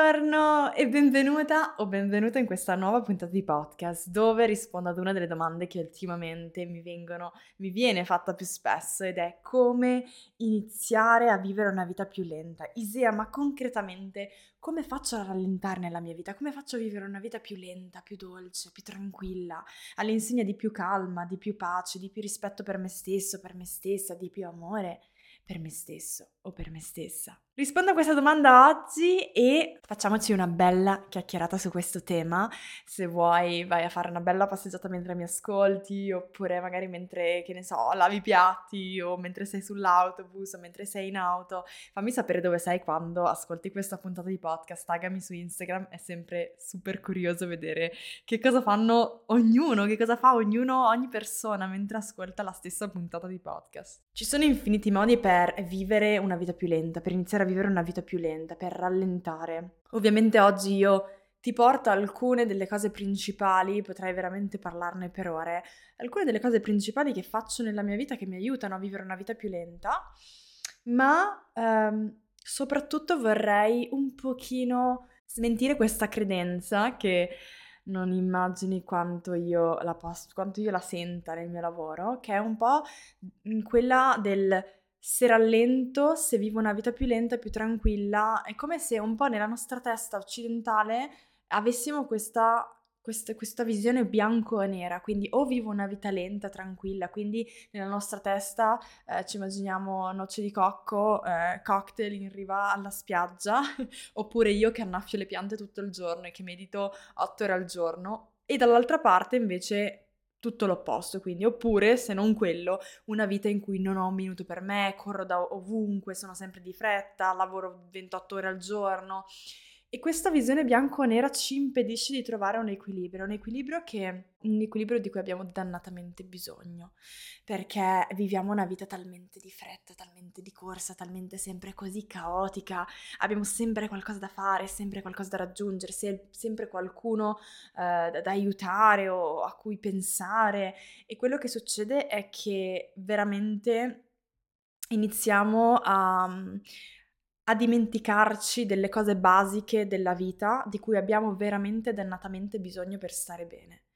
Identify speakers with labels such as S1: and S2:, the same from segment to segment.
S1: Buongiorno e benvenuta o benvenuta in questa nuova puntata di podcast dove rispondo ad una delle domande che ultimamente mi vengono, mi viene fatta più spesso ed è come iniziare a vivere una vita più lenta. Isea, ma concretamente come faccio a rallentare nella mia vita? Come faccio a vivere una vita più lenta, più dolce, più tranquilla, all'insegna di più calma, di più pace, di più rispetto per me stesso, per me stessa, di più amore per me stesso o per me stessa? Rispondo a questa domanda oggi e facciamoci una bella chiacchierata su questo tema. Se vuoi vai a fare una bella passeggiata mentre mi ascolti, oppure magari mentre, che ne so, lavi i piatti, o mentre sei sull'autobus, o mentre sei in auto. Fammi sapere dove sei quando ascolti questa puntata di podcast, taggami su Instagram, è sempre super curioso vedere che cosa fanno ognuno, che cosa fa ognuno, ogni persona mentre ascolta la stessa puntata di podcast. Ci sono infiniti modi per vivere una vita più lenta, per iniziare a vivere una vita più lenta, per rallentare. Ovviamente oggi io ti porto alcune delle cose principali, potrei veramente parlarne per ore, alcune delle cose principali che faccio nella mia vita che mi aiutano a vivere una vita più lenta, ma ehm, soprattutto vorrei un pochino smentire questa credenza che non immagini quanto io la, posso, quanto io la senta nel mio lavoro, che è un po' quella del se rallento, se vivo una vita più lenta più tranquilla, è come se un po' nella nostra testa occidentale avessimo questa, questa, questa visione bianco e nera, quindi o vivo una vita lenta, tranquilla, quindi nella nostra testa eh, ci immaginiamo noce di cocco, eh, cocktail in riva alla spiaggia, oppure io che annaffio le piante tutto il giorno e che medito otto ore al giorno, e dall'altra parte invece tutto l'opposto, quindi. Oppure se non quello, una vita in cui non ho un minuto per me, corro da ovunque, sono sempre di fretta, lavoro 28 ore al giorno e questa visione bianco-nera ci impedisce di trovare un equilibrio, un equilibrio che un equilibrio di cui abbiamo dannatamente bisogno, perché viviamo una vita talmente di fretta, talmente di corsa, talmente sempre così caotica, abbiamo sempre qualcosa da fare, sempre qualcosa da raggiungere, sempre qualcuno eh, da, da aiutare o a cui pensare. E quello che succede è che veramente iniziamo a a dimenticarci delle cose basiche della vita di cui abbiamo veramente dannatamente bisogno per stare bene.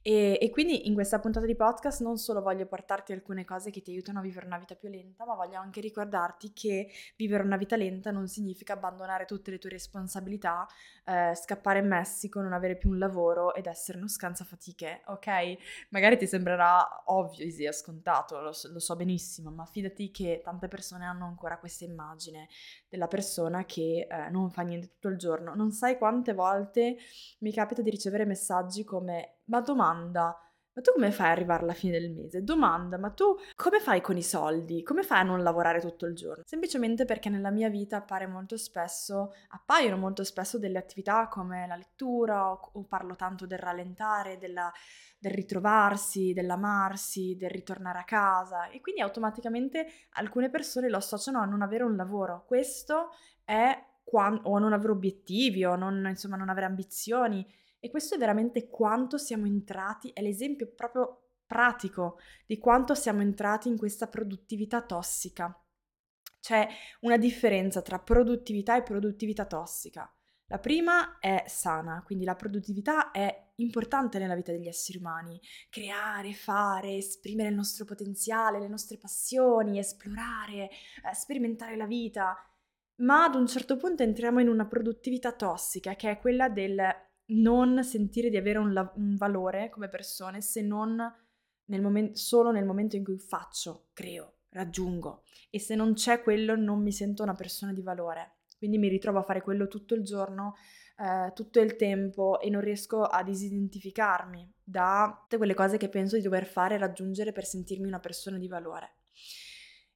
S1: E, e, quindi in questa puntata di podcast non solo voglio portarti alcune cose che ti aiutano a vivere una vita più lenta, ma voglio anche ricordarti che vivere una vita lenta non significa abbandonare tutte le tue responsabilità, eh, scappare in Messico, non avere più un lavoro ed essere uno scansafatiche, ok? Magari ti sembrerà ovvio, sia scontato, lo, lo so benissimo, ma fidati che tante persone hanno ancora questa immagine della persona che eh, non fa niente tutto il giorno. Non sai quante volte mi capita di ricevere messaggi come ma domanda, ma tu come fai ad arrivare alla fine del mese? Domanda, ma tu come fai con i soldi? Come fai a non lavorare tutto il giorno? Semplicemente perché nella mia vita appare molto spesso, appaiono molto spesso delle attività come la lettura o, o parlo tanto del rallentare, della, del ritrovarsi, dell'amarsi, del ritornare a casa e quindi automaticamente alcune persone lo associano a non avere un lavoro. Questo è o a non avere obiettivi o non, insomma, non avere ambizioni e questo è veramente quanto siamo entrati, è l'esempio proprio pratico di quanto siamo entrati in questa produttività tossica. C'è una differenza tra produttività e produttività tossica. La prima è sana, quindi la produttività è importante nella vita degli esseri umani. Creare, fare, esprimere il nostro potenziale, le nostre passioni, esplorare, eh, sperimentare la vita. Ma ad un certo punto entriamo in una produttività tossica, che è quella del non sentire di avere un, la- un valore come persone se non nel momen- solo nel momento in cui faccio, creo, raggiungo. E se non c'è quello non mi sento una persona di valore. Quindi mi ritrovo a fare quello tutto il giorno, eh, tutto il tempo e non riesco a disidentificarmi da tutte quelle cose che penso di dover fare e raggiungere per sentirmi una persona di valore.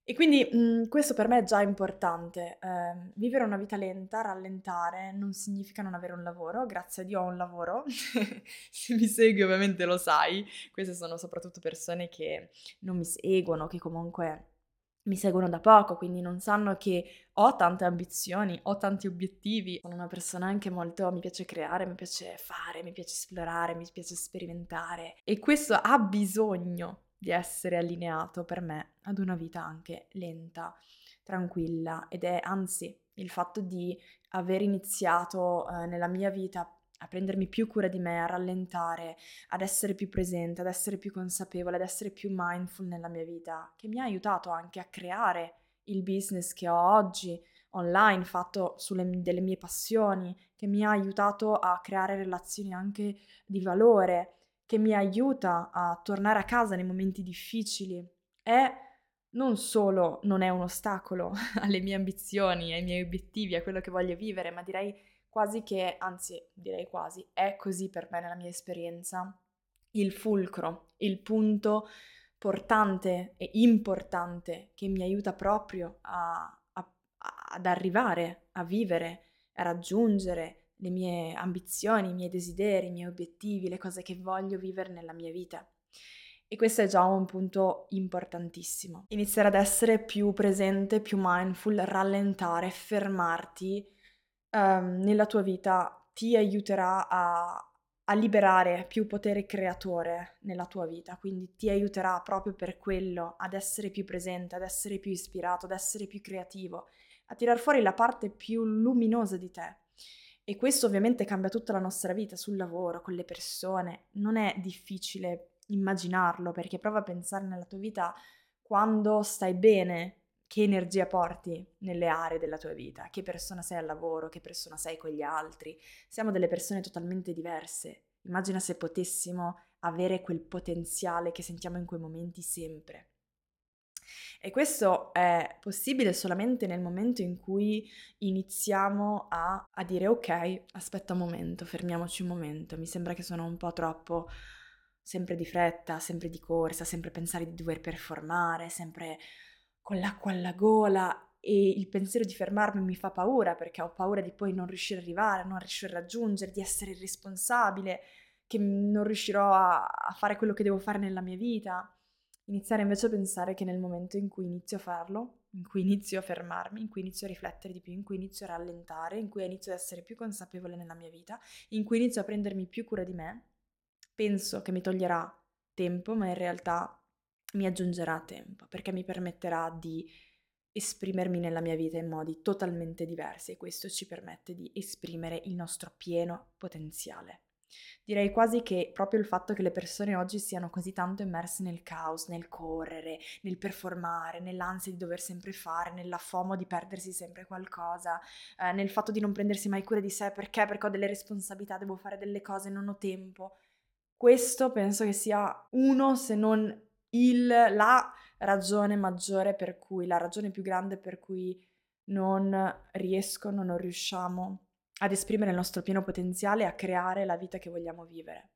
S1: E quindi mh, mhmm, questo per me è già importante. Eh, vivere una vita lenta, rallentare, non significa non avere un lavoro. Grazie a Dio ho un lavoro. Se mi segui ovviamente lo sai. Queste sono soprattutto persone che non mi seguono, che comunque mi seguono da poco, quindi non sanno che ho tante ambizioni, ho tanti obiettivi. Sono una persona anche molto, mi piace creare, mi piace fare, mi piace esplorare, mi piace sperimentare e questo ha bisogno di essere allineato per me ad una vita anche lenta, tranquilla. Ed è anzi il fatto di aver iniziato eh, nella mia vita a prendermi più cura di me, a rallentare, ad essere più presente, ad essere più consapevole, ad essere più mindful nella mia vita, che mi ha aiutato anche a creare il business che ho oggi online, fatto sulle delle mie passioni, che mi ha aiutato a creare relazioni anche di valore, che mi aiuta a tornare a casa nei momenti difficili. È non solo non è un ostacolo alle mie ambizioni, ai miei obiettivi, a quello che voglio vivere, ma direi quasi che, anzi direi quasi, è così per me nella mia esperienza, il fulcro, il punto portante e importante che mi aiuta proprio a, a, ad arrivare a vivere, a raggiungere le mie ambizioni, i miei desideri, i miei obiettivi, le cose che voglio vivere nella mia vita. E questo è già un punto importantissimo. Iniziare ad essere più presente, più mindful, rallentare, fermarti um, nella tua vita ti aiuterà a, a liberare più potere creatore nella tua vita, quindi ti aiuterà proprio per quello ad essere più presente, ad essere più ispirato, ad essere più creativo, a tirar fuori la parte più luminosa di te. E questo ovviamente cambia tutta la nostra vita sul lavoro, con le persone. Non è difficile immaginarlo perché prova a pensare nella tua vita quando stai bene, che energia porti nelle aree della tua vita, che persona sei al lavoro, che persona sei con gli altri. Siamo delle persone totalmente diverse. Immagina se potessimo avere quel potenziale che sentiamo in quei momenti sempre. E questo è possibile solamente nel momento in cui iniziamo a, a, dire ok, aspetta un momento, fermiamoci un momento, mi sembra che sono un po' troppo sempre di fretta, sempre di corsa, sempre pensare di dover performare, sempre con l'acqua alla gola e il pensiero di fermarmi mi fa paura perché ho paura di poi non riuscire ad arrivare, non riuscire a raggiungere, di essere irresponsabile, che non riuscirò a, a fare quello che devo fare nella mia vita. Iniziare invece a pensare che nel momento in cui inizio a farlo, in cui inizio a fermarmi, in cui inizio a riflettere di più, in cui inizio a rallentare, in cui inizio ad essere più consapevole nella mia vita, in cui inizio a prendermi più cura di me, penso che mi toglierà tempo, ma in realtà mi aggiungerà tempo perché mi permetterà di esprimermi nella mia vita in modi totalmente diversi e questo ci permette di esprimere il nostro pieno potenziale. Direi quasi che proprio il fatto che le persone oggi siano così tanto immerse nel caos, nel correre, nel performare, nell'ansia di dover sempre fare, nella FOMO di perdersi sempre qualcosa, eh, nel fatto di non prendersi mai cura di sé perché perché ho delle responsabilità, devo fare delle cose, non ho tempo. Questo penso che sia uno, se non il, la ragione maggiore per cui, la ragione più grande per cui non riescono, non riusciamo ad esprimere il nostro pieno potenziale, a creare la vita che vogliamo vivere,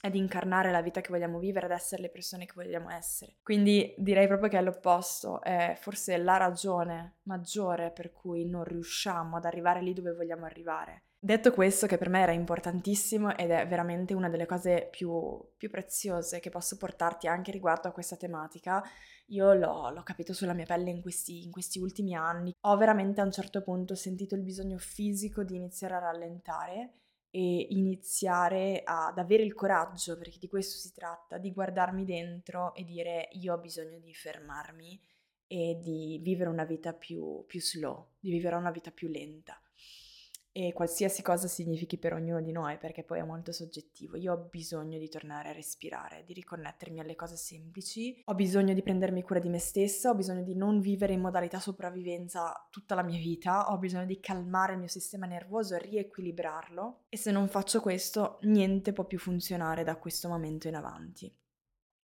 S1: ad incarnare la vita che vogliamo vivere, ad essere le persone che vogliamo essere. Quindi direi proprio che è l'opposto, è forse la ragione maggiore per cui non riusciamo ad arrivare lì dove vogliamo arrivare Detto questo, che per me era importantissimo ed è veramente una delle cose più, più preziose che posso portarti anche riguardo a questa tematica, io l'ho, l'ho capito sulla mia pelle in questi, in questi, ultimi anni. Ho veramente a un certo punto sentito il bisogno fisico di iniziare a rallentare e iniziare ad avere il coraggio, perché di questo si tratta, di guardarmi dentro e dire io ho bisogno di fermarmi e di vivere una vita più, più slow, di vivere una vita più lenta e qualsiasi cosa significhi per ognuno di noi, perché poi è molto soggettivo. Io ho bisogno di tornare a respirare, di riconnettermi alle cose semplici, ho bisogno di prendermi cura di me stessa, ho bisogno di non vivere in modalità sopravvivenza tutta la mia vita, ho bisogno di calmare il mio sistema nervoso riequilibrarlo e se non faccio questo niente può più funzionare da questo momento in avanti.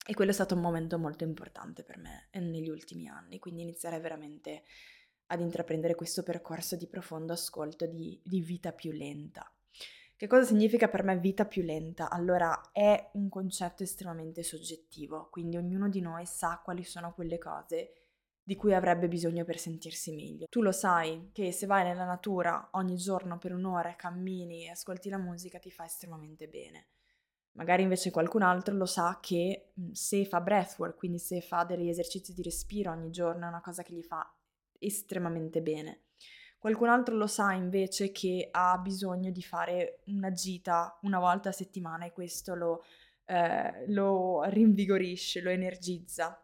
S1: E quello è stato un momento molto importante per me negli ultimi anni, quindi iniziare veramente ad intraprendere questo percorso di profondo ascolto di, di vita più lenta. Che cosa significa per me vita più lenta? Allora è un concetto estremamente soggettivo, quindi ognuno di noi sa quali sono quelle cose di cui avrebbe bisogno per sentirsi meglio. Tu lo sai che se vai nella natura ogni giorno per un'ora, cammini e ascolti la musica ti fa estremamente bene. Magari invece qualcun altro lo sa che se fa breathwork, quindi se fa degli esercizi di respiro ogni giorno, è una cosa che gli fa estremamente bene. Qualcun altro lo sa invece che ha bisogno di fare una gita una volta a settimana e questo lo, eh, lo rinvigorisce, lo energizza.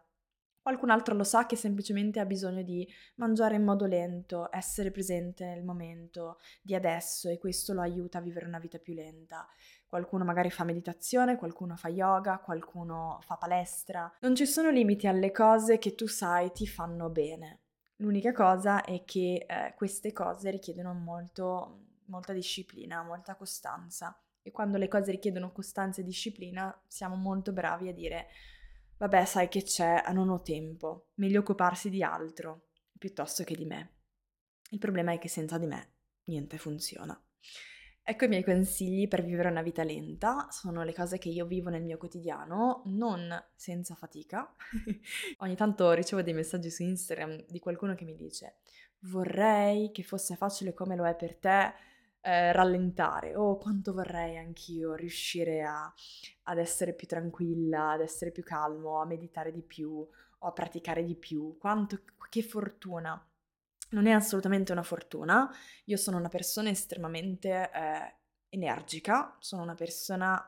S1: Qualcun altro lo sa che semplicemente ha bisogno di mangiare in modo lento, essere presente nel momento di adesso e questo lo aiuta a vivere una vita più lenta. Qualcuno magari fa meditazione, qualcuno fa yoga, qualcuno fa palestra. Non ci sono limiti alle cose che tu sai ti fanno bene. L'unica cosa è che eh, queste cose richiedono molto, molta disciplina, molta costanza. E quando le cose richiedono costanza e disciplina, siamo molto bravi a dire, vabbè, sai che c'è, non ho tempo, meglio occuparsi di altro piuttosto che di me. Il problema è che senza di me niente funziona. Ecco i miei consigli per vivere una vita lenta, sono le cose che io vivo nel mio quotidiano, non senza fatica. Ogni tanto ricevo dei messaggi su Instagram di qualcuno che mi dice vorrei che fosse facile come lo è per te eh, rallentare o oh, quanto vorrei anch'io riuscire a, ad essere più tranquilla, ad essere più calmo, a meditare di più o a praticare di più, quanto, che fortuna non è assolutamente una fortuna, io sono una persona estremamente eh, energica, sono una persona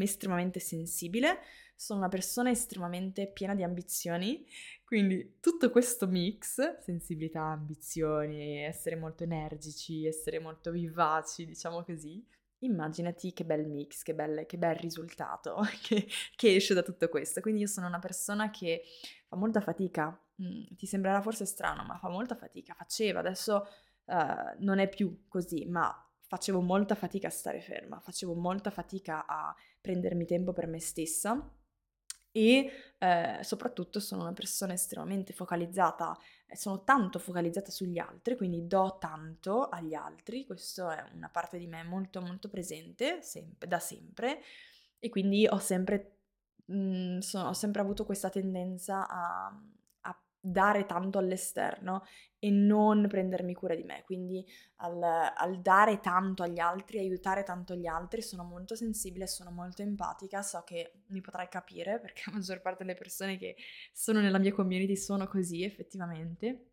S1: estremamente sensibile, sono una persona estremamente piena di ambizioni, quindi tutto questo mix, sensibilità, ambizioni, essere molto energici, essere molto vivaci, diciamo così, immaginati che bel mix, che bel, che bel risultato che, che esce da tutto questo. Quindi io sono una persona che fa molta fatica Mhmm, ti sembrerà forse strano, ma fa molta fatica, faceva, adesso uh, non è più così, ma facevo molta fatica a stare ferma, facevo molta fatica a prendermi tempo per me stessa e eh, soprattutto sono una persona estremamente focalizzata, sono tanto focalizzata sugli altri, quindi do tanto agli altri, questo è una parte di me molto molto presente sempre, da sempre e quindi ho sempre, mh, mhmm, sono, ho sempre avuto questa tendenza a dare tanto all'esterno e non prendermi cura di me. Quindi al, al, dare tanto agli altri, aiutare tanto gli altri, sono molto sensibile, sono molto empatica, so che mi potrai capire perché la maggior parte delle persone che sono nella mia community sono così effettivamente,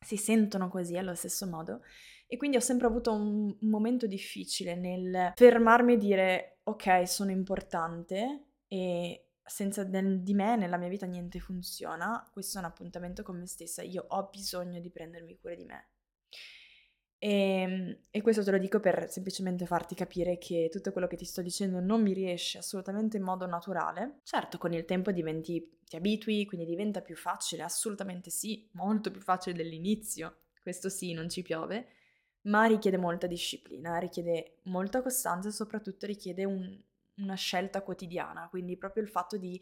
S1: si sentono così allo stesso modo. E quindi ho sempre avuto un, momento difficile nel fermarmi e dire ok, sono importante e senza di me nella mia vita niente funziona, questo è un appuntamento con me stessa, io ho bisogno di prendermi cura di me. E, ehm, e, questo te lo dico per semplicemente farti capire che tutto quello che ti sto dicendo non mi riesce assolutamente in modo naturale. Certo, con il tempo diventi, ti abitui, quindi diventa più facile, assolutamente sì, molto più facile dell'inizio, questo sì, non ci piove, ma richiede molta disciplina, richiede molta costanza e soprattutto richiede un, una scelta quotidiana, quindi proprio il fatto di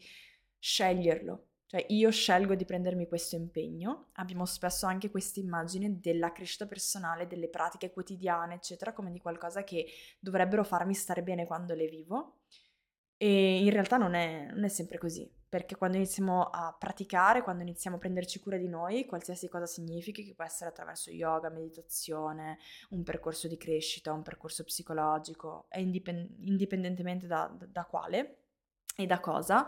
S1: sceglierlo. Cioè io scelgo di prendermi questo impegno, abbiamo spesso anche questa immagine della crescita personale, delle pratiche quotidiane, eccetera, come di qualcosa che dovrebbero farmi stare bene quando le vivo. E in realtà non è, non è sempre così perché quando iniziamo a praticare, quando iniziamo a prenderci cura di noi, qualsiasi cosa significhi, che può essere attraverso yoga, meditazione, un percorso di crescita, un percorso psicologico, indipend- indipendentemente da, da quale e da cosa,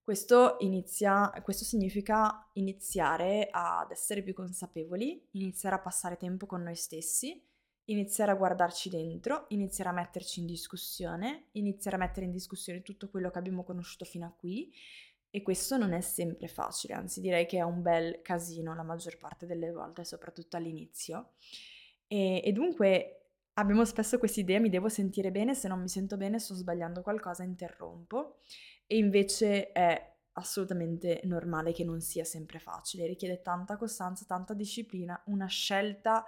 S1: questo, inizia, questo significa iniziare ad essere più consapevoli, iniziare a passare tempo con noi stessi, iniziare a guardarci dentro, iniziare a metterci in discussione, iniziare a mettere in discussione tutto quello che abbiamo conosciuto fino a qui e questo non è sempre facile, anzi direi che è un bel casino la maggior parte delle volte, soprattutto all'inizio. E, e dunque abbiamo spesso questa idea, mi devo sentire bene, se non mi sento bene sto sbagliando qualcosa, interrompo. E invece è assolutamente normale che non sia sempre facile, richiede tanta costanza, tanta disciplina, una scelta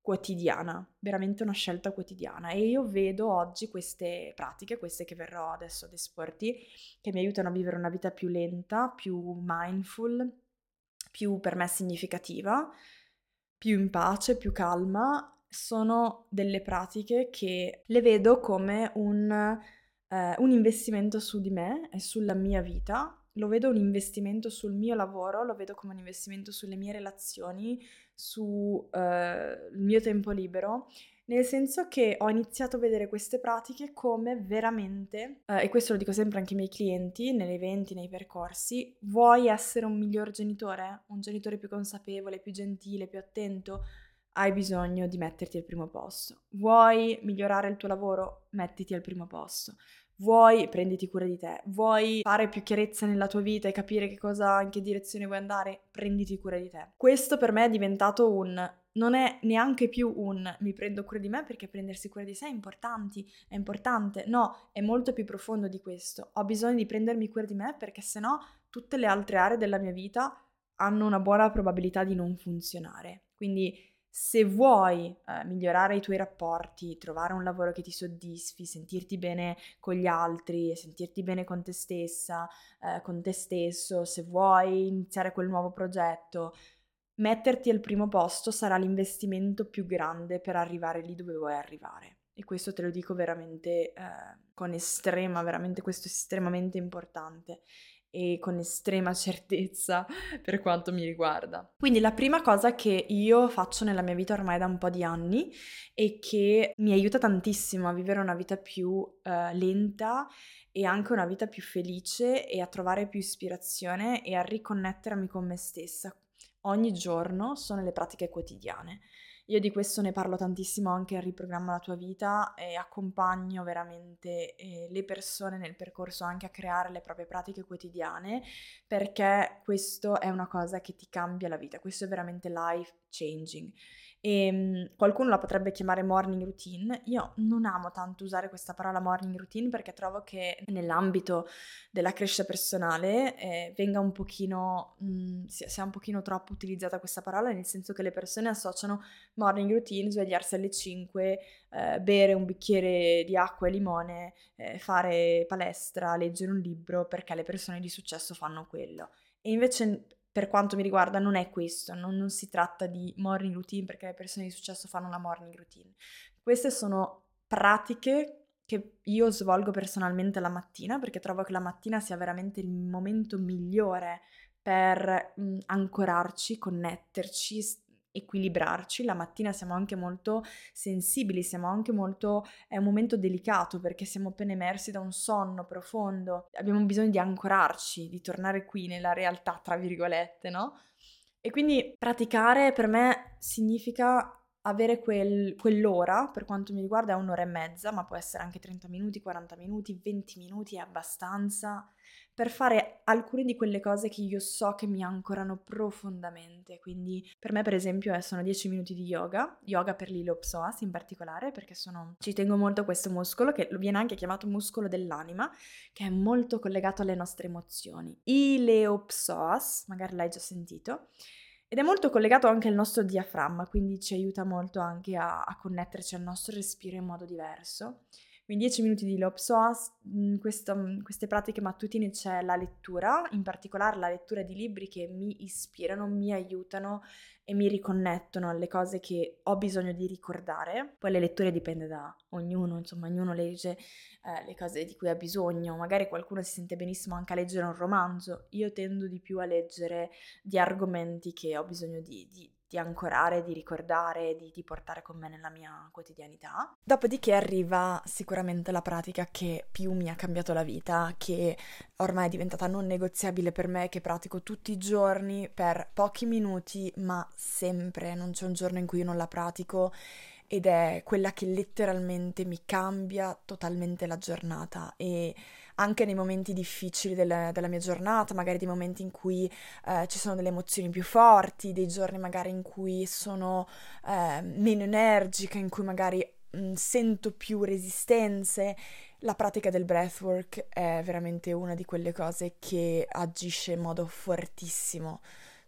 S1: quotidiana, veramente una scelta quotidiana. E io vedo oggi queste pratiche, queste che verrò adesso ad esporti, che mi aiutano a vivere una vita più lenta, più mindful, più per me significativa, più in pace, più calma, sono delle pratiche che le vedo come un, eh, un investimento su di me e sulla mia vita. Lo vedo un investimento sul mio lavoro, lo vedo come un investimento sulle mie relazioni, sul eh, mio tempo libero, nel senso che ho iniziato a vedere queste pratiche come veramente, eh, e questo lo dico sempre anche ai miei clienti, negli eventi, nei percorsi, vuoi essere un miglior genitore, un genitore più consapevole, più gentile, più attento, hai bisogno di metterti al primo posto. Vuoi migliorare il tuo lavoro? Mettiti al primo posto. Vuoi prenditi cura di te, vuoi fare più chiarezza nella tua vita e capire che cosa, in che direzione vuoi andare, prenditi cura di te. Questo per me è diventato un non è neanche più un mi prendo cura di me perché prendersi cura di sé è importante, è importante. No, è molto più profondo di questo. Ho bisogno di prendermi cura di me perché sennò tutte le altre aree della mia vita hanno una buona probabilità di non funzionare. Quindi se vuoi eh, migliorare i tuoi rapporti, trovare un lavoro che ti soddisfi, sentirti bene con gli altri, sentirti bene con te stessa, eh, con te stesso, se vuoi iniziare quel nuovo progetto, metterti al primo posto sarà l'investimento più grande per arrivare lì dove vuoi arrivare. E questo te lo dico veramente eh, con estrema, veramente questo è estremamente importante e con estrema certezza per quanto mi riguarda. Quindi la prima cosa che io faccio nella mia vita ormai da un po' di anni e che mi aiuta tantissimo a vivere una vita più uh, lenta e anche una vita più felice e a trovare più ispirazione e a riconnettermi con me stessa ogni giorno sono le pratiche quotidiane. Io di questo ne parlo tantissimo anche a Riprogramma la tua vita e accompagno veramente eh, le persone nel percorso anche a creare le proprie pratiche quotidiane perché questo è una cosa che ti cambia la vita, questo è veramente life changing. E ehm, qualcuno la potrebbe chiamare morning routine. Io non amo tanto usare questa parola morning routine perché trovo che nell'ambito della crescita personale eh, venga un pochino, mh, mm, sia, un pochino troppo utilizzata questa parola, nel senso che le persone associano morning routine, svegliarsi alle 5, eh, bere un bicchiere di acqua e limone, eh, fare palestra, leggere un libro, perché le persone di successo fanno quello. E invece per quanto mi riguarda non è questo, non, non, si tratta di morning routine perché le persone di successo fanno una morning routine. Queste sono pratiche che io svolgo personalmente la mattina perché trovo che la mattina sia veramente il momento migliore per mh, ancorarci, connetterci, equilibrarci. La mattina siamo anche molto sensibili, siamo anche molto... è un momento delicato perché siamo appena emersi da un sonno profondo, abbiamo bisogno di ancorarci, di tornare qui nella realtà, tra virgolette, no? E quindi praticare per me significa avere quel, quell'ora, per quanto mi riguarda è un'ora e mezza, ma può essere anche 30 minuti, 40 minuti, 20 minuti è abbastanza per fare alcune di quelle cose che io so che mi ancorano profondamente. Quindi per me, per esempio, eh, sono 10 minuti di yoga, yoga per l'ilopsoas in particolare, perché sono, ci tengo molto a questo muscolo, che viene anche chiamato muscolo dell'anima, che è molto collegato alle nostre emozioni. Ileopsoas, magari l'hai già sentito. Ed è molto collegato anche al nostro diaframma, quindi ci aiuta molto anche a, a connetterci al nostro respiro in modo diverso. Quindi 10 minuti di Lopsoas, in questo, queste pratiche mattutine c'è la lettura, in particolare la lettura di libri che mi ispirano, mi aiutano e mi riconnettono alle cose che ho bisogno di ricordare. Poi le letture dipende da ognuno, insomma ognuno legge eh, le cose di cui ha bisogno, magari qualcuno si sente benissimo anche a leggere un romanzo, io tendo di più a leggere di argomenti che ho bisogno di, di di ancorare, di ricordare, di, di, portare con me nella mia quotidianità. Dopodiché arriva sicuramente la pratica che più mi ha cambiato la vita, che ormai è diventata non negoziabile per me, che pratico tutti i giorni per pochi minuti, ma sempre, non c'è un giorno in cui io non la pratico ed è quella che letteralmente mi cambia totalmente la giornata e anche nei momenti difficili del, della mia giornata, magari dei momenti in cui eh, ci sono delle emozioni più forti, dei giorni magari in cui sono eh, meno energica, in cui magari mh, mm, sento più resistenze. La pratica del breathwork è veramente una di quelle cose che agisce in modo fortissimo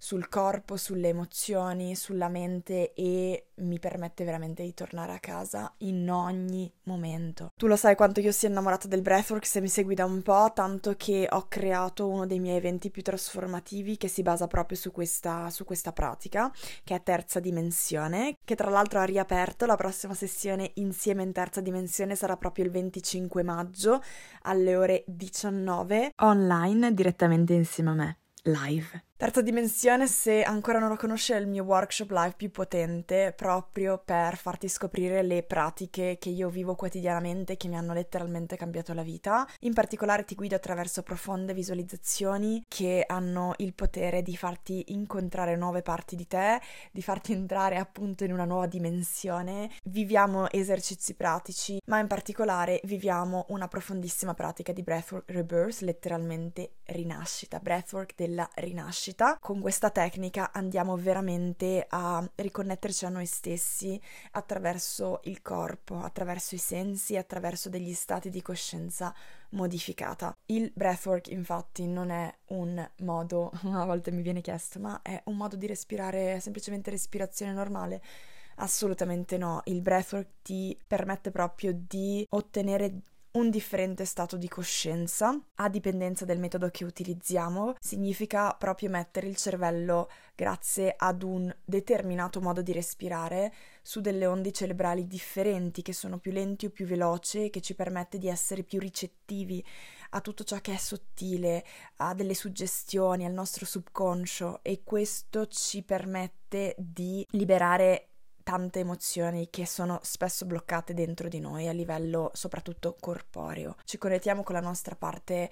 S1: sul corpo, sulle emozioni, sulla mente e mi permette veramente di tornare a casa in ogni momento. Tu lo sai quanto io sia innamorata del breathwork se mi segui da un po', tanto che ho creato uno dei miei eventi più trasformativi che si basa proprio su questa, su questa pratica, che è terza dimensione, che tra l'altro ha riaperto la prossima sessione insieme in terza dimensione sarà proprio il 25 maggio alle ore 19 online direttamente insieme a me, live. Terza dimensione, se ancora non lo conosci, è il mio workshop live più potente proprio per farti scoprire le pratiche che io vivo quotidianamente che mi hanno letteralmente cambiato la vita. In particolare ti guido attraverso profonde visualizzazioni che hanno il potere di farti incontrare nuove parti di te, di farti entrare appunto in una nuova dimensione. Viviamo esercizi pratici, ma in particolare viviamo una profondissima pratica di breathwork rebirth, letteralmente rinascita, breathwork della rinascita crescita. Con questa tecnica andiamo veramente a riconnetterci a noi stessi attraverso il corpo, attraverso i sensi, attraverso degli stati di coscienza modificata. Il breathwork infatti non è un modo, a volte mi viene chiesto, ma è un modo di respirare, semplicemente respirazione normale? Assolutamente no, il breathwork ti permette proprio di ottenere un differente stato di coscienza a dipendenza del metodo che utilizziamo significa proprio mettere il cervello grazie ad un determinato modo di respirare su delle onde cerebrali differenti che sono più lenti o più veloci che ci permette di essere più ricettivi a tutto ciò che è sottile, a delle suggestioni, al nostro subconscio e questo ci permette di liberare tante emozioni che sono spesso bloccate dentro di noi a livello soprattutto corporeo. Ci connettiamo con la nostra parte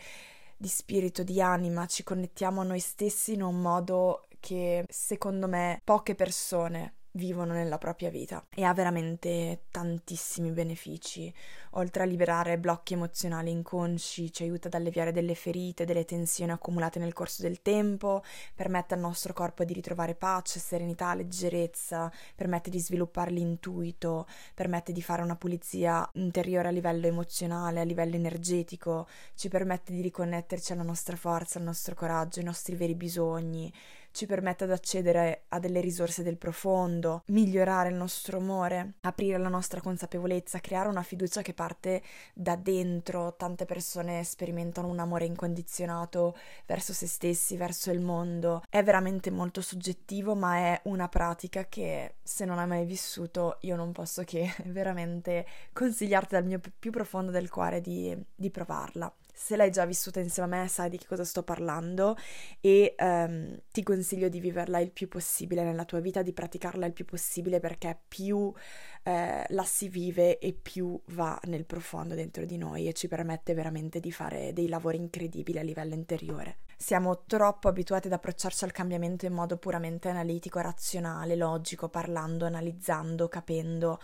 S1: di spirito, di anima, ci connettiamo a noi stessi in un modo che secondo me poche persone vivono nella propria vita e ha veramente tantissimi benefici. Oltre a liberare blocchi emozionali inconsci, ci aiuta ad alleviare delle ferite, delle tensioni accumulate nel corso del tempo, permette al nostro corpo di ritrovare pace, serenità, leggerezza, permette di sviluppare l'intuito, permette di fare una pulizia interiore a livello emozionale, a livello energetico, ci permette di riconnetterci alla nostra forza, al nostro coraggio, ai nostri veri bisogni ci permette di accedere a delle risorse del profondo, migliorare il nostro umore, aprire la nostra consapevolezza, creare una fiducia che parte da dentro. Tante persone sperimentano un amore incondizionato verso se stessi, verso il mondo. È veramente molto soggettivo, ma è una pratica che se non hai mai vissuto io non posso che veramente consigliarti dal mio più profondo del cuore di, di provarla se l'hai già vissuta insieme a me sai di che cosa sto parlando e um, ti consiglio di viverla il più possibile nella tua vita, di praticarla il più possibile perché più eh, la si vive e più va nel profondo dentro di noi e ci permette veramente di fare dei lavori incredibili a livello interiore. Siamo troppo abituati ad approcciarci al cambiamento in modo puramente analitico, razionale, logico, parlando, analizzando, capendo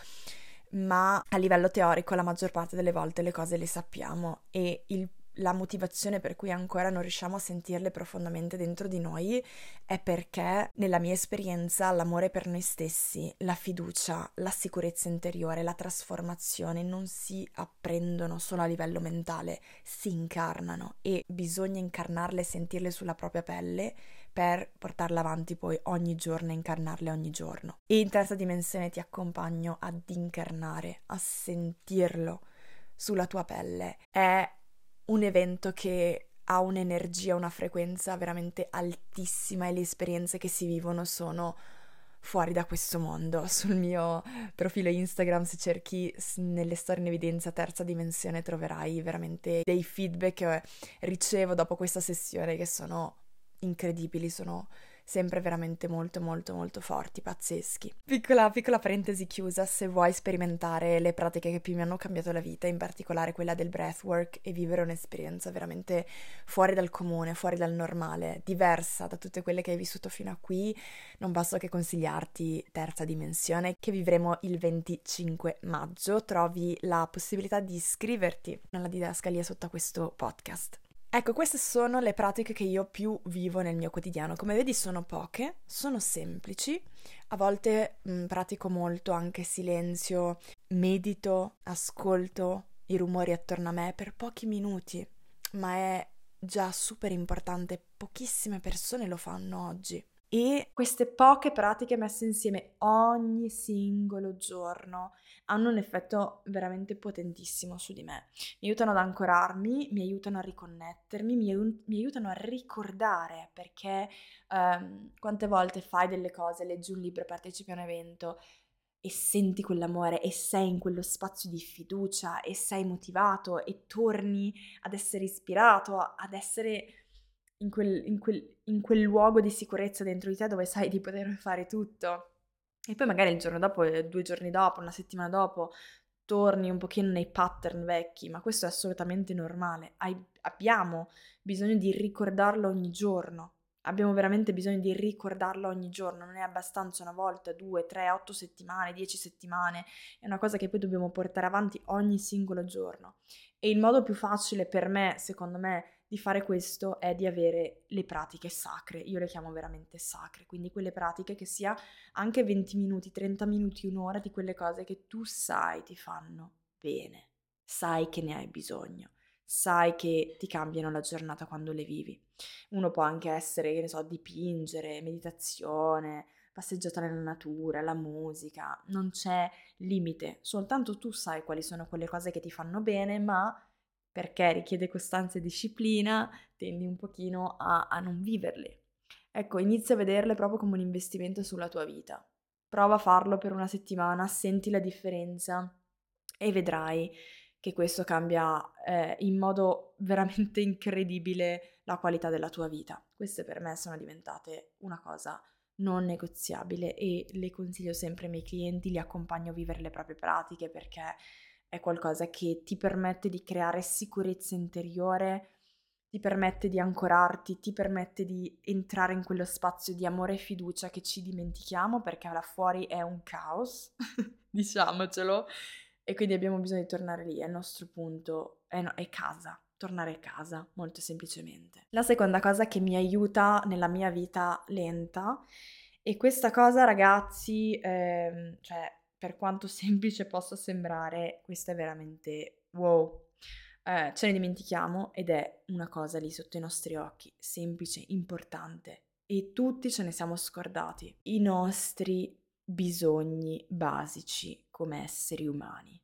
S1: ma a livello teorico la maggior parte delle volte le cose le sappiamo e il la motivazione per cui ancora non riusciamo a sentirle profondamente dentro di noi è perché nella mia esperienza l'amore per noi stessi, la fiducia, la sicurezza interiore, la trasformazione non si apprendono solo a livello mentale, si incarnano e bisogna incarnarle e sentirle sulla propria pelle per portarle avanti poi ogni giorno e incarnarle ogni giorno. E in terza dimensione ti accompagno ad incarnare, a sentirlo sulla tua pelle. È un evento che ha un'energia, una frequenza veramente altissima e le esperienze che si vivono sono fuori da questo mondo. Sul mio profilo Instagram, se cerchi nelle storie in evidenza terza dimensione, troverai veramente dei feedback che ricevo dopo questa sessione che sono incredibili, sono sempre veramente molto molto molto forti, pazzeschi. Piccola, piccola parentesi chiusa, se vuoi sperimentare le pratiche che più mi hanno cambiato la vita, in particolare quella del breathwork e vivere un'esperienza veramente fuori dal comune, fuori dal normale, diversa da tutte quelle che hai vissuto fino a qui, non posso che consigliarti Terza Dimensione che vivremo il 25 maggio. Trovi la possibilità di iscriverti nella didascalia sotto a questo podcast. Ecco, queste sono le pratiche che io più vivo nel mio quotidiano. Come vedi sono poche, sono semplici, a volte mh, mm, pratico molto anche silenzio, medito, ascolto i rumori attorno a me per pochi minuti, ma è già super importante, pochissime persone lo fanno oggi. E queste poche pratiche messe insieme ogni singolo giorno hanno un effetto veramente potentissimo su di me. Mi aiutano ad ancorarmi, mi aiutano a riconnettermi, mi, mi aiutano a ricordare perché um, quante volte fai delle cose, leggi un libro, partecipi a un evento e senti quell'amore e sei in quello spazio di fiducia e sei motivato e torni ad essere ispirato, ad essere in quel, in quel, in quel luogo di sicurezza dentro di te dove sai di poter fare tutto. E poi magari il giorno dopo, eh, due giorni dopo, una settimana dopo, torni un pochino nei pattern vecchi, ma questo è assolutamente normale. Hai, abbiamo bisogno di ricordarlo ogni giorno. Abbiamo veramente bisogno di ricordarlo ogni giorno, non è abbastanza una volta, due, tre, otto settimane, dieci settimane, è una cosa che poi dobbiamo portare avanti ogni singolo giorno. E il modo più facile per me, secondo me, di fare questo è di avere le pratiche sacre, io le chiamo veramente sacre, quindi quelle pratiche che sia anche 20 minuti, 30 minuti, un'ora di quelle cose che tu sai ti fanno bene, sai che ne hai bisogno, sai che ti cambiano la giornata quando le vivi. Uno può anche essere, che ne so, dipingere, meditazione, passeggiata nella natura, la musica, non c'è limite, soltanto tu sai quali sono quelle cose che ti fanno bene, ma perché richiede costanza e disciplina, tendi un pochino a, a non viverle. Ecco, inizia a vederle proprio come un investimento sulla tua vita. Prova a farlo per una settimana, senti la differenza e vedrai che questo cambia eh, in modo veramente incredibile la qualità della tua vita. Queste per me sono diventate una cosa non negoziabile e le consiglio sempre ai miei clienti, li accompagno a vivere le proprie pratiche perché è qualcosa che ti permette di creare sicurezza interiore, ti permette di ancorarti, ti permette di entrare in quello spazio di amore e fiducia che ci dimentichiamo perché là fuori è un caos, diciamocelo, e quindi abbiamo bisogno di tornare lì, è il nostro punto, è, no, è casa, tornare a casa, molto semplicemente. La seconda cosa che mi aiuta nella mia vita lenta, e questa cosa ragazzi, ehm, cioè per quanto semplice possa sembrare, questo è veramente wow. Eh, ce ne dimentichiamo ed è una cosa lì sotto i nostri occhi, semplice, importante e tutti ce ne siamo scordati. I nostri bisogni basici come esseri umani.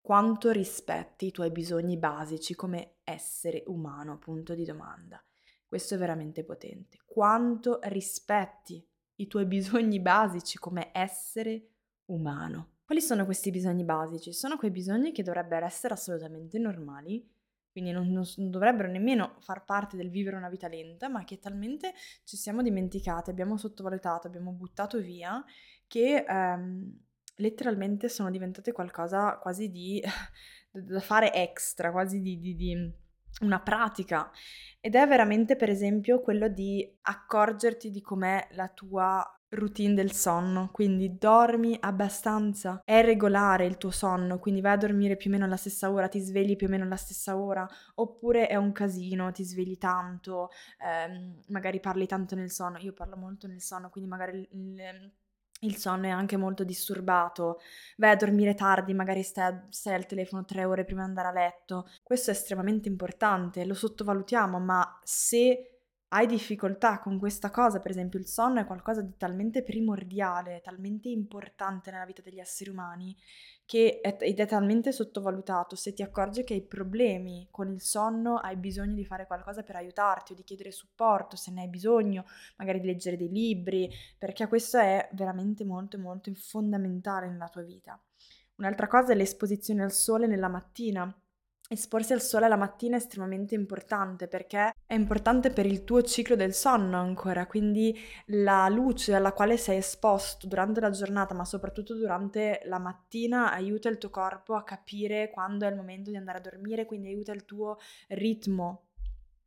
S1: Quanto rispetti i tuoi bisogni basici come essere umano? Punto di domanda. Questo è veramente potente. Quanto rispetti i tuoi bisogni basici come essere umano. Quali sono questi bisogni basici? Sono quei bisogni che dovrebbero essere assolutamente normali, quindi non, non, dovrebbero nemmeno far parte del vivere una vita lenta, ma che talmente ci siamo dimenticati, abbiamo sottovalutato, abbiamo buttato via, che ehm, letteralmente sono diventate qualcosa quasi di da fare extra, quasi di, di, di una pratica. Ed è veramente, per esempio, quello di accorgerti di com'è la tua routine del sonno, quindi dormi abbastanza, è regolare il tuo sonno, quindi vai a dormire più o meno alla stessa ora, ti svegli più o meno alla stessa ora, oppure è un casino, ti svegli tanto, ehm, magari parli tanto nel sonno, io parlo molto nel sonno, quindi magari il, il, sonno è anche molto disturbato, vai a dormire tardi, magari stai, stai al telefono tre ore prima di andare a letto, questo è estremamente importante, lo sottovalutiamo, ma se hai difficoltà con questa cosa, per esempio il sonno è qualcosa di talmente primordiale, talmente importante nella vita degli esseri umani, che è, ed è talmente sottovalutato, se ti accorgi che hai problemi con il sonno, hai bisogno di fare qualcosa per aiutarti o di chiedere supporto, se ne hai bisogno, magari di leggere dei libri, perché questo è veramente molto molto fondamentale nella tua vita. Un'altra cosa è l'esposizione al sole nella mattina Esporsi al sole la mattina è estremamente importante perché è importante per il tuo ciclo del sonno ancora, quindi la luce alla quale sei esposto durante la giornata, ma soprattutto durante la mattina, aiuta il tuo corpo a capire quando è il momento di andare a dormire, quindi aiuta il tuo ritmo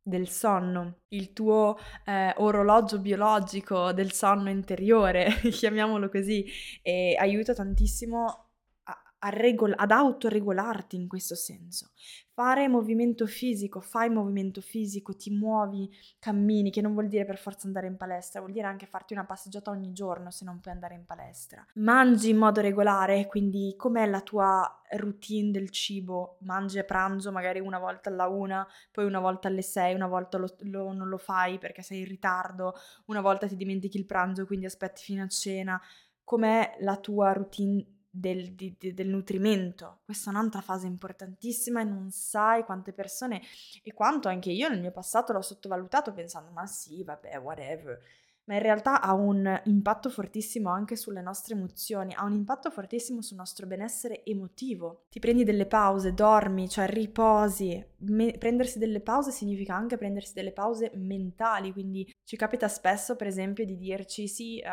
S1: del sonno, il tuo eh, orologio biologico del sonno interiore, chiamiamolo così, e aiuta tantissimo regol- ad autoregolarti in questo senso. Fare movimento fisico, fai movimento fisico, ti muovi, cammini, che non vuol dire per forza andare in palestra, vuol dire anche farti una passeggiata ogni giorno se non puoi andare in palestra. Mangi in modo regolare, quindi com'è la tua routine del cibo? Mangi a pranzo magari una volta alla una, poi una volta alle sei, una volta lo, lo, non lo fai perché sei in ritardo, una volta ti dimentichi il pranzo quindi aspetti fino a cena. Com'è la tua routine del, di, di, del, nutrimento. Questa è un'altra fase importantissima e non sai quante persone e quanto anche io nel mio passato l'ho sottovalutato pensando ma sì, vabbè, whatever ma in realtà ha un impatto fortissimo anche sulle nostre emozioni, ha un impatto fortissimo sul nostro benessere emotivo. Ti prendi delle pause, dormi, cioè riposi. Me- prendersi delle pause significa anche prendersi delle pause mentali, quindi ci capita spesso, per esempio, di dirci sì, eh,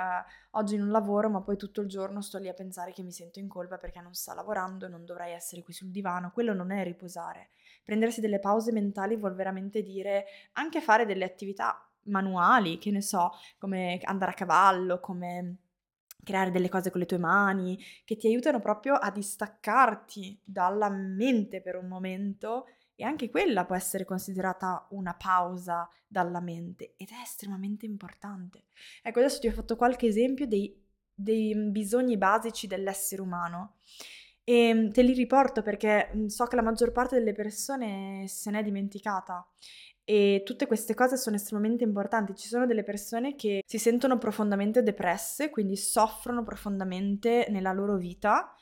S1: oggi non lavoro, ma poi tutto il giorno sto lì a pensare che mi sento in colpa perché non sto lavorando, non dovrei essere qui sul divano. Quello non è riposare. Prendersi delle pause mentali vuol veramente dire anche fare delle attività manuali, che ne so, come andare a cavallo, come creare delle cose con le tue mani, che ti aiutano proprio a distaccarti dalla mente per un momento e anche quella può essere considerata una pausa dalla mente ed è estremamente importante. Ecco, adesso ti ho fatto qualche esempio dei, dei bisogni basici dell'essere umano e te li riporto perché so che la maggior parte delle persone se n'è dimenticata e tutte queste cose sono estremamente importanti. Ci sono delle persone che si sentono profondamente depresse, quindi soffrono profondamente nella loro vita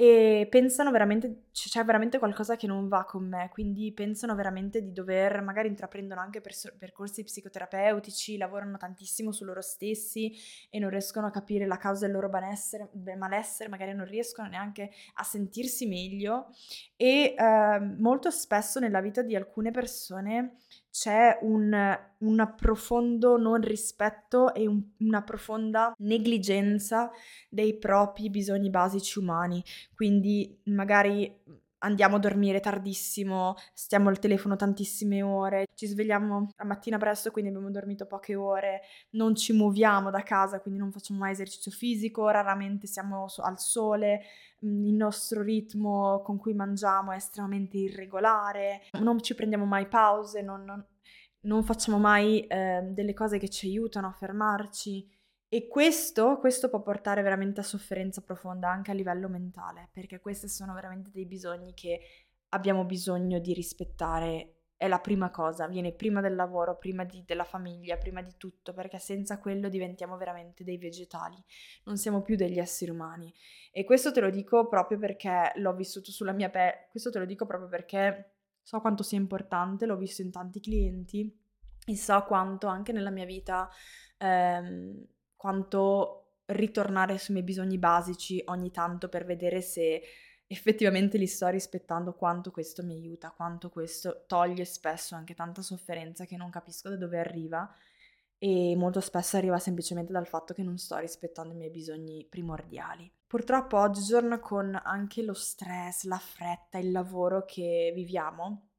S1: e pensano veramente, c'è veramente qualcosa che non va con me, quindi pensano veramente di dover, magari intraprendono anche percorsi psicoterapeutici, lavorano tantissimo su loro stessi e non riescono a capire la causa del loro malessere magari non riescono neanche a sentirsi meglio. E eh, molto spesso nella vita di alcune persone c'è un, un profondo non rispetto e un, una profonda negligenza dei propri bisogni basici umani. Quindi magari andiamo a dormire tardissimo, stiamo al telefono tantissime ore, ci svegliamo la mattina presto, quindi abbiamo dormito poche ore, non ci muoviamo da casa, quindi non facciamo mai esercizio fisico, raramente siamo al sole, mm, il nostro ritmo con cui mangiamo è estremamente irregolare, non ci prendiamo mai pause, non, non, non facciamo mai eh, delle cose che ci aiutano a fermarci e questo, questo può portare veramente a sofferenza profonda anche a livello mentale, perché questi sono veramente dei bisogni che abbiamo bisogno di rispettare. È la prima cosa, viene prima del lavoro, prima di, della famiglia, prima di tutto, perché senza quello diventiamo veramente dei vegetali, non siamo più degli esseri umani. E questo te lo dico proprio perché l'ho vissuto sulla mia pelle, questo te lo dico proprio perché so quanto sia importante, l'ho visto in tanti clienti e so quanto anche nella mia vita ehm, quanto ritornare sui miei bisogni basici ogni tanto per vedere se effettivamente li sto rispettando, quanto questo mi aiuta, quanto questo toglie spesso anche tanta sofferenza che non capisco da dove arriva e molto spesso arriva semplicemente dal fatto che non sto rispettando i miei bisogni primordiali. Purtroppo oggigiorno con anche lo stress, la fretta, il lavoro che viviamo,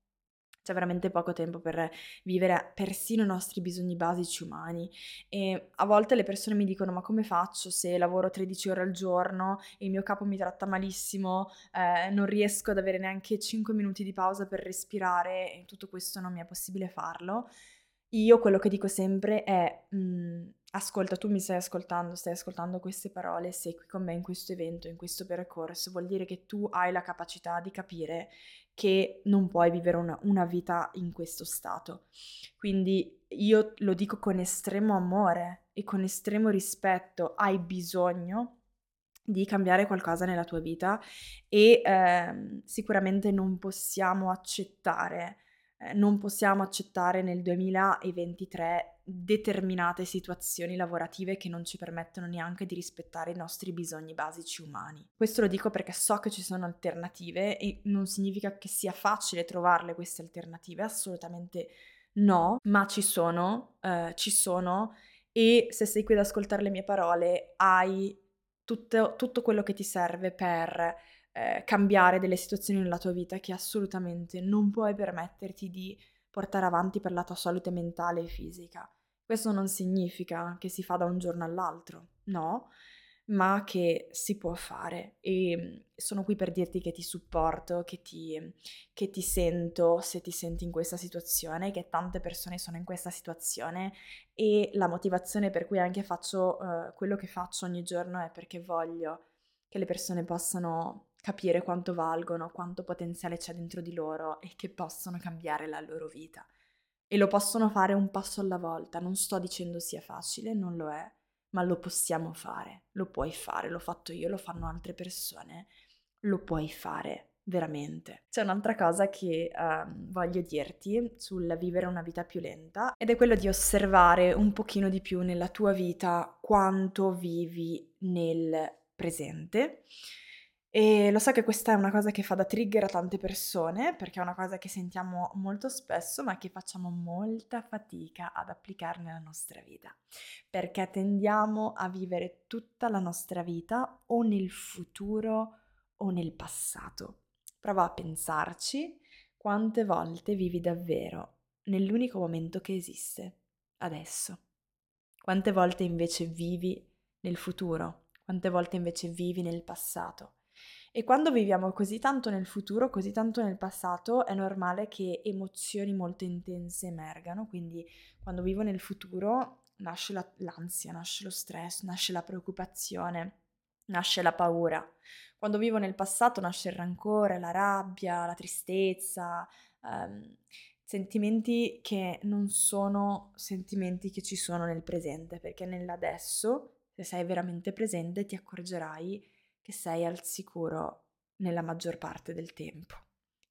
S1: c'è veramente poco tempo per vivere persino i nostri bisogni basici umani e a volte le persone mi dicono ma come faccio se lavoro 13 ore al giorno e il mio capo mi tratta malissimo, eh, non riesco ad avere neanche 5 minuti di pausa per respirare e tutto questo non mi è possibile farlo. Io quello che dico sempre è mh, mhmm, ascolta, tu mi stai ascoltando, stai ascoltando queste parole, sei qui con me in questo evento, in questo percorso, vuol dire che tu hai la capacità di capire che non puoi vivere una, una vita in questo stato. Quindi io lo dico con estremo amore e con estremo rispetto, hai bisogno di cambiare qualcosa nella tua vita e eh, sicuramente non possiamo accettare eh, non possiamo accettare nel 2023 determinate situazioni lavorative che non ci permettono neanche di rispettare i nostri bisogni basici umani. Questo lo dico perché so che ci sono alternative e non significa che sia facile trovarle queste alternative, assolutamente no, ma ci sono, eh, ci sono e se sei qui ad ascoltare le mie parole hai tutto, tutto quello che ti serve per eh, cambiare delle situazioni nella tua vita che assolutamente non puoi permetterti di portare avanti per la tua salute mentale e fisica. Questo non significa che si fa da un giorno all'altro, no, ma che si può fare e mm, sono qui per dirti che ti supporto, che ti, che ti sento se ti senti in questa situazione, che tante persone sono in questa situazione e la motivazione per cui anche faccio uh, quello che faccio ogni giorno è perché voglio che le persone possano capire quanto valgono, quanto potenziale c'è dentro di loro e che possono cambiare la loro vita. E lo possono fare un passo alla volta, non sto dicendo sia facile, non lo è, ma lo possiamo fare, lo puoi fare, l'ho fatto io, lo fanno altre persone, lo puoi fare veramente. C'è un'altra cosa che uh, voglio dirti sul vivere una vita più lenta ed è quello di osservare un pochino di più nella tua vita quanto vivi nel presente e lo so che questa è una cosa che fa da trigger a tante persone, perché è una cosa che sentiamo molto spesso, ma che facciamo molta fatica ad applicare nella nostra vita, perché tendiamo a vivere tutta la nostra vita o nel futuro o nel passato. Prova a pensarci quante volte vivi davvero nell'unico momento che esiste, adesso. Quante volte invece vivi nel futuro, quante volte invece vivi nel passato. E quando viviamo così tanto nel futuro, così tanto nel passato, è normale che emozioni molto intense emergano, quindi quando vivo nel futuro nasce la, l'ansia, nasce lo stress, nasce la preoccupazione, nasce la paura. Quando vivo nel passato nasce il rancore, la rabbia, la tristezza, um, sentimenti che non sono sentimenti che ci sono nel presente, perché nell'adesso, se sei veramente presente, ti accorgerai che sei al sicuro nella maggior parte del tempo.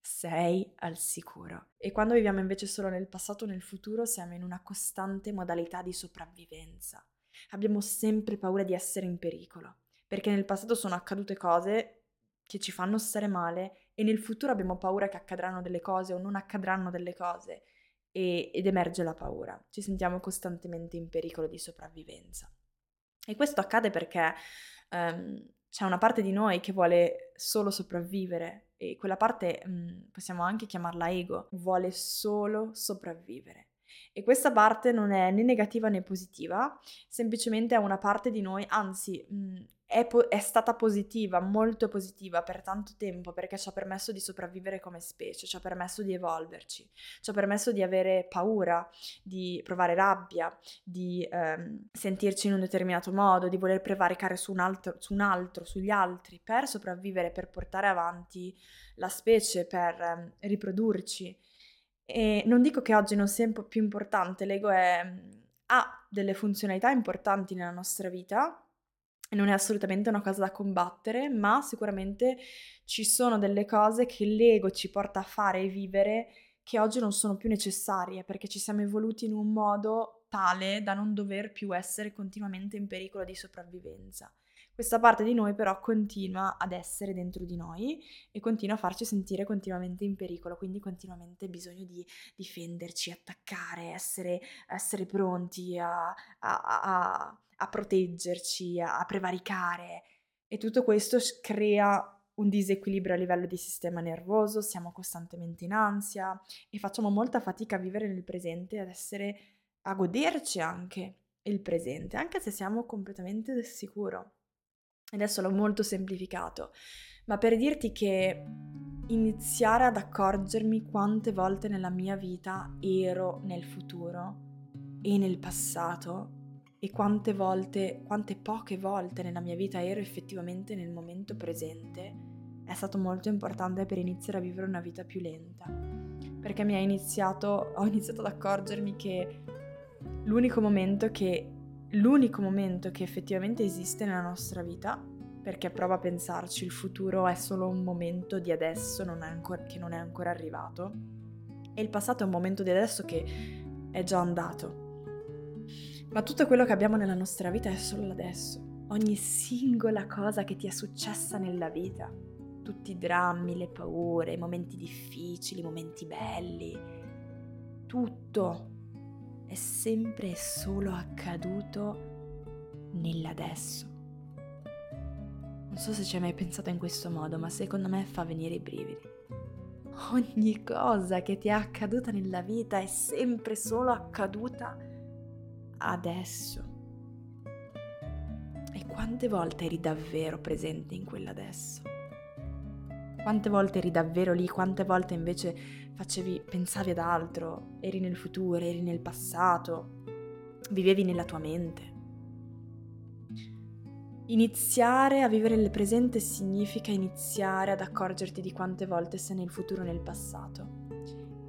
S1: Sei al sicuro. E quando viviamo invece solo nel passato o nel futuro siamo in una costante modalità di sopravvivenza. Abbiamo sempre paura di essere in pericolo, perché nel passato sono accadute cose che ci fanno stare male e nel futuro abbiamo paura che accadranno delle cose o non accadranno delle cose e, ed emerge la paura. Ci sentiamo costantemente in pericolo di sopravvivenza. E questo accade perché um, c'è una parte di noi che vuole solo sopravvivere e quella parte mh, mhmm, possiamo anche chiamarla ego, vuole solo sopravvivere. E questa parte non è né negativa né positiva, semplicemente è una parte di noi, anzi mh, mhmm, è, po- è, stata positiva, molto positiva per tanto tempo perché ci ha permesso di sopravvivere come specie, ci ha permesso di evolverci, ci ha permesso di avere paura, di provare rabbia, di ehm, sentirci in un determinato modo, di voler prevaricare su un, altro, su un altro, sugli altri, per sopravvivere, per portare avanti la specie, per ehm, riprodurci. E non dico che oggi non sia più importante, l'ego è, ha delle funzionalità importanti nella nostra vita, non è assolutamente una cosa da combattere, ma sicuramente ci sono delle cose che l'ego ci porta a fare e vivere che oggi non sono più necessarie perché ci siamo evoluti in un modo tale da non dover più essere continuamente in pericolo di sopravvivenza. Questa parte di noi però continua ad essere dentro di noi e continua a farci sentire continuamente in pericolo, quindi continuamente bisogno di difenderci, attaccare, essere, essere pronti a, a, a a proteggerci, a, prevaricare e tutto questo crea un disequilibrio a livello di sistema nervoso, siamo costantemente in ansia e facciamo molta fatica a vivere nel presente, ad essere, a goderci anche il presente, anche se siamo completamente del sicuro. Adesso l'ho molto semplificato, ma per dirti che iniziare ad accorgermi quante volte nella mia vita ero nel futuro e nel passato e quante volte, quante poche volte nella mia vita ero effettivamente nel momento presente, è stato molto importante per iniziare a vivere una vita più lenta. Perché mi ha iniziato, ho iniziato ad accorgermi che l'unico momento che, l'unico momento che effettivamente esiste nella nostra vita, perché prova a pensarci, il futuro è solo un momento di adesso non ancora, che non è ancora arrivato, e il passato è un momento di adesso che è già andato. Ma tutto quello che abbiamo nella nostra vita è solo l'adesso. Ogni singola cosa che ti è successa nella vita, tutti i drammi, le paure, i momenti difficili, i momenti belli, tutto è sempre e solo accaduto nell'adesso. Non so se ci hai mai pensato in questo modo, ma secondo me fa venire i brividi. Ogni cosa che ti è accaduta nella vita è sempre solo accaduta adesso. E quante volte eri davvero presente in quell'adesso? Quante volte eri davvero lì, quante volte invece facevi, pensavi ad altro, eri nel futuro, eri nel passato, vivevi nella tua mente. Iniziare a vivere il presente significa iniziare ad accorgerti di quante volte sei nel futuro e nel passato.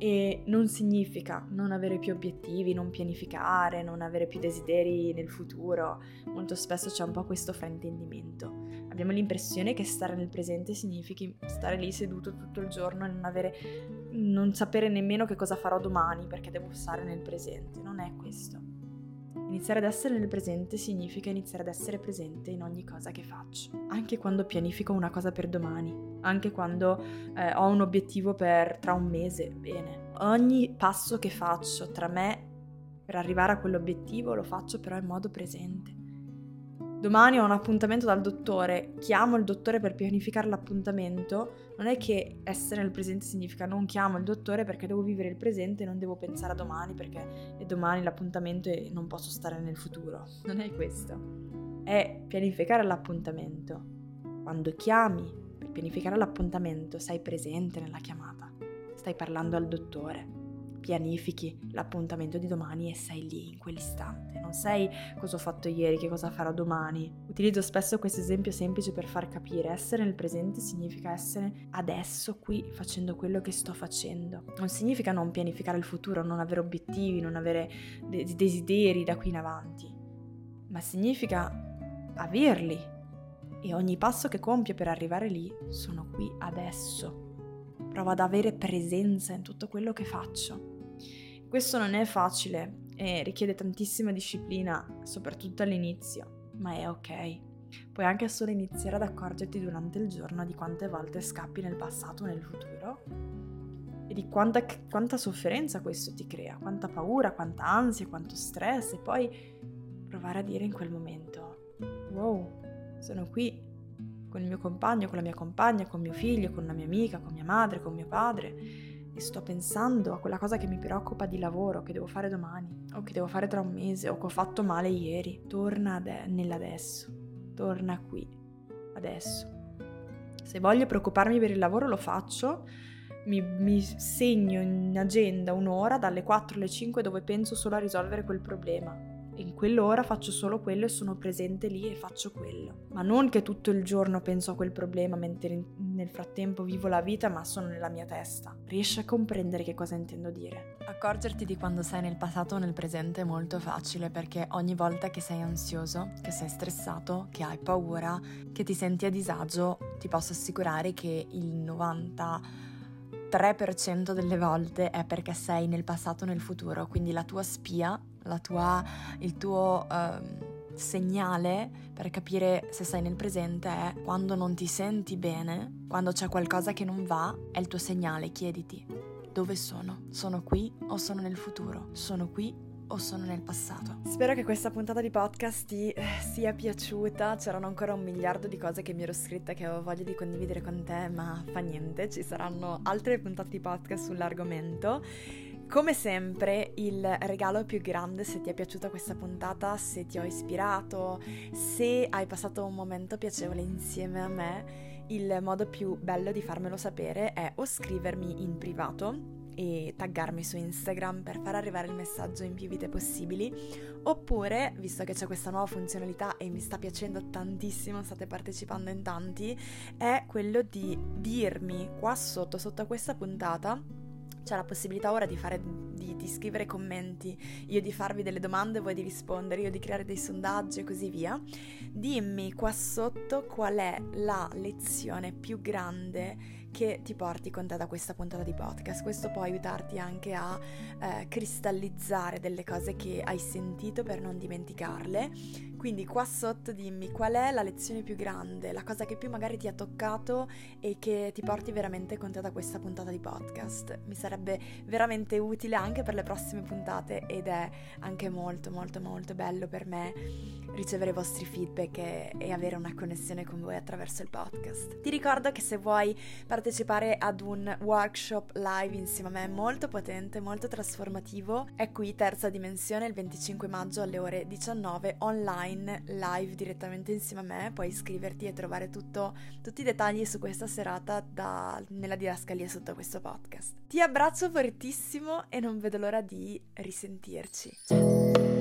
S1: E non significa non avere più obiettivi, non pianificare, non avere più desideri nel futuro. Molto spesso c'è un po' questo fraintendimento. Abbiamo l'impressione che stare nel presente significhi stare lì seduto tutto il giorno e non, avere, non sapere nemmeno che cosa farò domani perché devo stare nel presente. Non è questo. Iniziare ad essere nel presente significa iniziare ad essere presente in ogni cosa che faccio, anche quando pianifico una cosa per domani, anche quando eh, ho un obiettivo per tra un mese, bene. Ogni passo che faccio tra me per arrivare a quell'obiettivo lo faccio però in modo presente. Domani ho un appuntamento dal dottore, chiamo il dottore per pianificare l'appuntamento, non è che essere nel presente significa non chiamo il dottore perché devo vivere il presente e non devo pensare a domani perché è domani l'appuntamento e non posso stare nel futuro. Non è questo. È pianificare l'appuntamento. Quando chiami per pianificare l'appuntamento sei presente nella chiamata, stai parlando al dottore pianifichi l'appuntamento di domani e sei lì in quell'istante. Non sei cosa ho fatto ieri, che cosa farò domani. Utilizzo spesso questo esempio semplice per far capire. Essere nel presente significa essere adesso qui facendo quello che sto facendo. Non significa non pianificare il futuro, non avere obiettivi, non avere de- desideri da qui in avanti. Ma significa averli. E ogni passo che compio per arrivare lì sono qui adesso provo ad avere presenza in tutto quello che faccio. Questo non è facile e richiede tantissima disciplina, soprattutto all'inizio, ma è ok. Puoi anche solo iniziare ad accorgerti durante il giorno di quante volte scappi nel passato o nel futuro e di quanta, quanta sofferenza questo ti crea, quanta paura, quanta ansia, quanto stress e poi provare a dire in quel momento, wow, sono qui con il mio compagno, con la mia compagna, con mio figlio, con una mia amica, con mia madre, con mio padre e sto pensando a quella cosa che mi preoccupa di lavoro, che devo fare domani, o che devo fare tra un mese, o che ho fatto male ieri. Torna ade- nell'adesso, torna qui, adesso. Se voglio preoccuparmi per il lavoro lo faccio, mi, mi, segno in agenda un'ora dalle 4 alle 5 dove penso solo a risolvere quel problema in quell'ora faccio solo quello e sono presente lì e faccio quello. Ma non che tutto il giorno penso a quel problema mentre nel frattempo vivo la vita, ma sono nella mia testa. Riesci a comprendere che cosa intendo dire?
S2: Accorgerti di quando sei nel passato o nel presente è molto facile perché ogni volta che sei ansioso, che sei stressato, che hai paura, che ti senti a disagio, ti posso assicurare che il 90 3% delle volte è perché sei nel passato o nel futuro, quindi la tua spia tua, il tuo uh, segnale per capire se sei nel presente è quando non ti senti bene, quando c'è qualcosa che non va, è il tuo segnale, chiediti dove sono? Sono qui o sono nel futuro? Sono qui o sono nel passato.
S1: Spero che questa puntata di podcast ti eh, sia piaciuta. C'erano ancora un miliardo di cose che mi ero scritta che avevo voglia di condividere con te, ma fa niente, ci saranno altre puntate di podcast sull'argomento. Come sempre il regalo più grande se ti è piaciuta questa puntata, se ti ho ispirato, se hai passato un momento piacevole insieme a me, il modo più bello di farmelo sapere è o scrivermi in privato e taggarmi su Instagram per far arrivare il messaggio in più vite possibili, oppure, visto che c'è questa nuova funzionalità e mi sta piacendo tantissimo, state partecipando in tanti, è quello di dirmi qua sotto, sotto questa puntata, c'è la possibilità ora di, fare, di, di, scrivere commenti, io di farvi delle domande, voi di rispondere, io di creare dei sondaggi e così via. Dimmi qua sotto qual è la lezione più grande che ti porti con te da questa puntata di podcast. Questo può aiutarti anche a eh, cristallizzare delle cose che hai sentito per non dimenticarle. Quindi qua sotto dimmi qual è la lezione più grande, la cosa che più magari ti ha toccato e che ti porti veramente con te da questa puntata di podcast. Mi sarebbe veramente utile anche per le prossime puntate ed è anche molto molto molto bello per me ricevere i vostri feedback e, e avere una connessione con voi attraverso il podcast. Ti ricordo che se vuoi partecipare ad un workshop live insieme a me molto potente, molto trasformativo, è qui terza dimensione il 25 maggio alle ore 19
S2: online live direttamente insieme a me, puoi iscriverti e trovare tutto, tutti i dettagli su questa serata da, nella didascalia sotto questo podcast. Ti abbraccio fortissimo e non vedo l'ora di risentirci.